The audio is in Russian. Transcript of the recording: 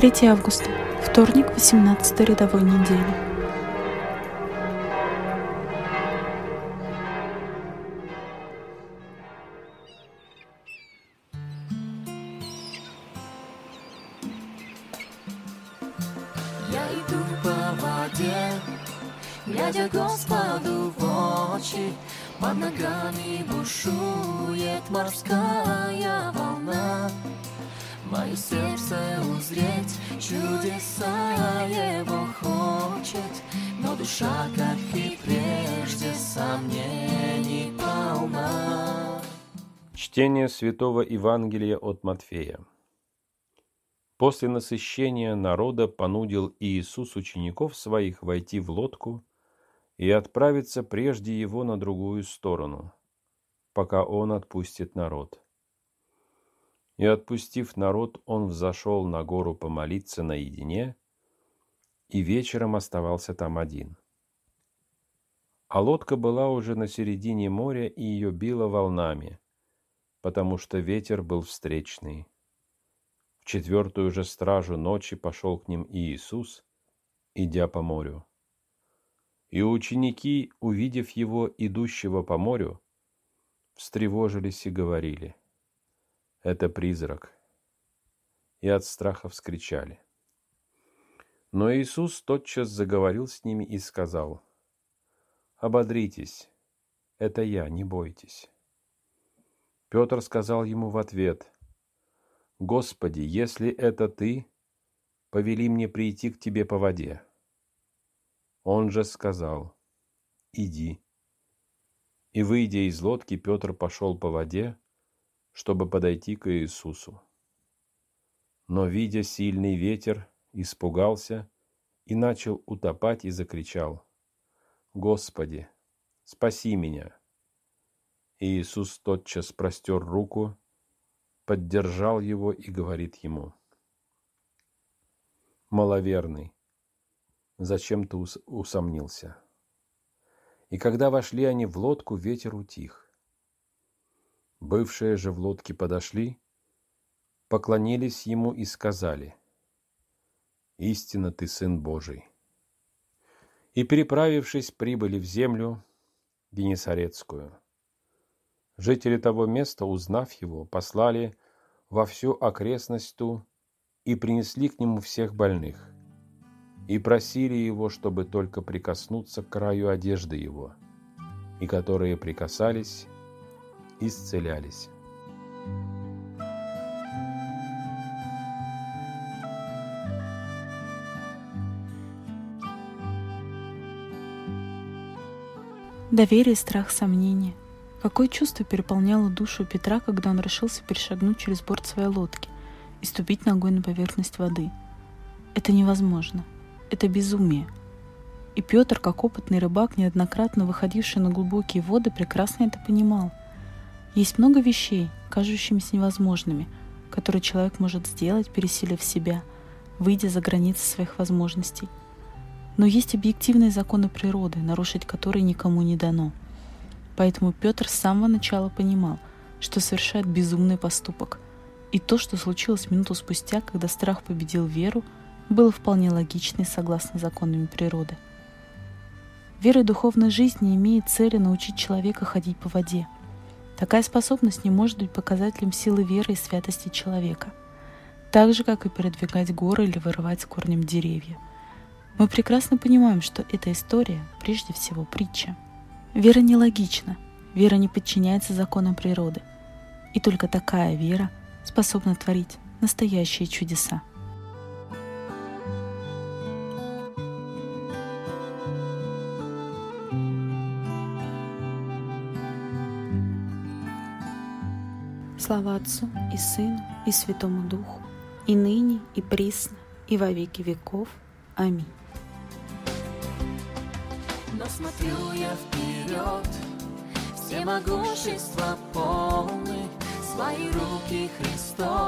3 августа, вторник, 18 рядовой недели. Я иду по воде, глядя Господу в очи, под ногами бушует морская волна. Мое сердце узреть чудеса его хочет, но душа, как и прежде, сомнений полна. Чтение Святого Евангелия от Матфея. После насыщения народа понудил Иисус учеников своих войти в лодку и отправиться прежде его на другую сторону, пока он отпустит народ. И отпустив народ, он взошел на гору помолиться наедине, и вечером оставался там один. А лодка была уже на середине моря, и ее било волнами, потому что ветер был встречный. В четвертую же стражу ночи пошел к ним Иисус, идя по морю. И ученики, увидев его, идущего по морю, встревожились и говорили, это призрак. И от страха вскричали. Но Иисус тотчас заговорил с ними и сказал, «Ободритесь, это я, не бойтесь». Петр сказал ему в ответ, «Господи, если это Ты, повели мне прийти к Тебе по воде». Он же сказал, «Иди». И, выйдя из лодки, Петр пошел по воде, чтобы подойти к Иисусу. Но, видя сильный ветер, испугался и начал утопать и закричал, «Господи, спаси меня!» И Иисус тотчас простер руку, поддержал его и говорит ему, «Маловерный, зачем ты усомнился?» И когда вошли они в лодку, ветер утих. Бывшие же в лодке подошли, поклонились ему и сказали, «Истинно ты Сын Божий». И, переправившись, прибыли в землю Генесарецкую. Жители того места, узнав его, послали во всю окрестность ту и принесли к нему всех больных, и просили его, чтобы только прикоснуться к краю одежды его, и которые прикасались, исцелялись. Доверие, страх, сомнение. Какое чувство переполняло душу Петра, когда он решился перешагнуть через борт своей лодки и ступить ногой на поверхность воды? Это невозможно. Это безумие. И Петр, как опытный рыбак, неоднократно выходивший на глубокие воды, прекрасно это понимал. Есть много вещей, кажущимися невозможными, которые человек может сделать, пересилив себя, выйдя за границы своих возможностей. Но есть объективные законы природы, нарушить которые никому не дано. Поэтому Петр с самого начала понимал, что совершает безумный поступок. И то, что случилось минуту спустя, когда страх победил веру, было вполне логично и согласно законами природы. Вера и духовная жизнь не имеет цели научить человека ходить по воде – Такая способность не может быть показателем силы веры и святости человека, так же, как и передвигать горы или вырывать с корнем деревья. Мы прекрасно понимаем, что эта история прежде всего притча. Вера нелогична, вера не подчиняется законам природы, и только такая вера способна творить настоящие чудеса. Слава Отцу и Сыну и Святому Духу, и ныне, и присно, и во веки веков. Аминь. Но смотрю я вперед, все могущества полны, Свои руки Христос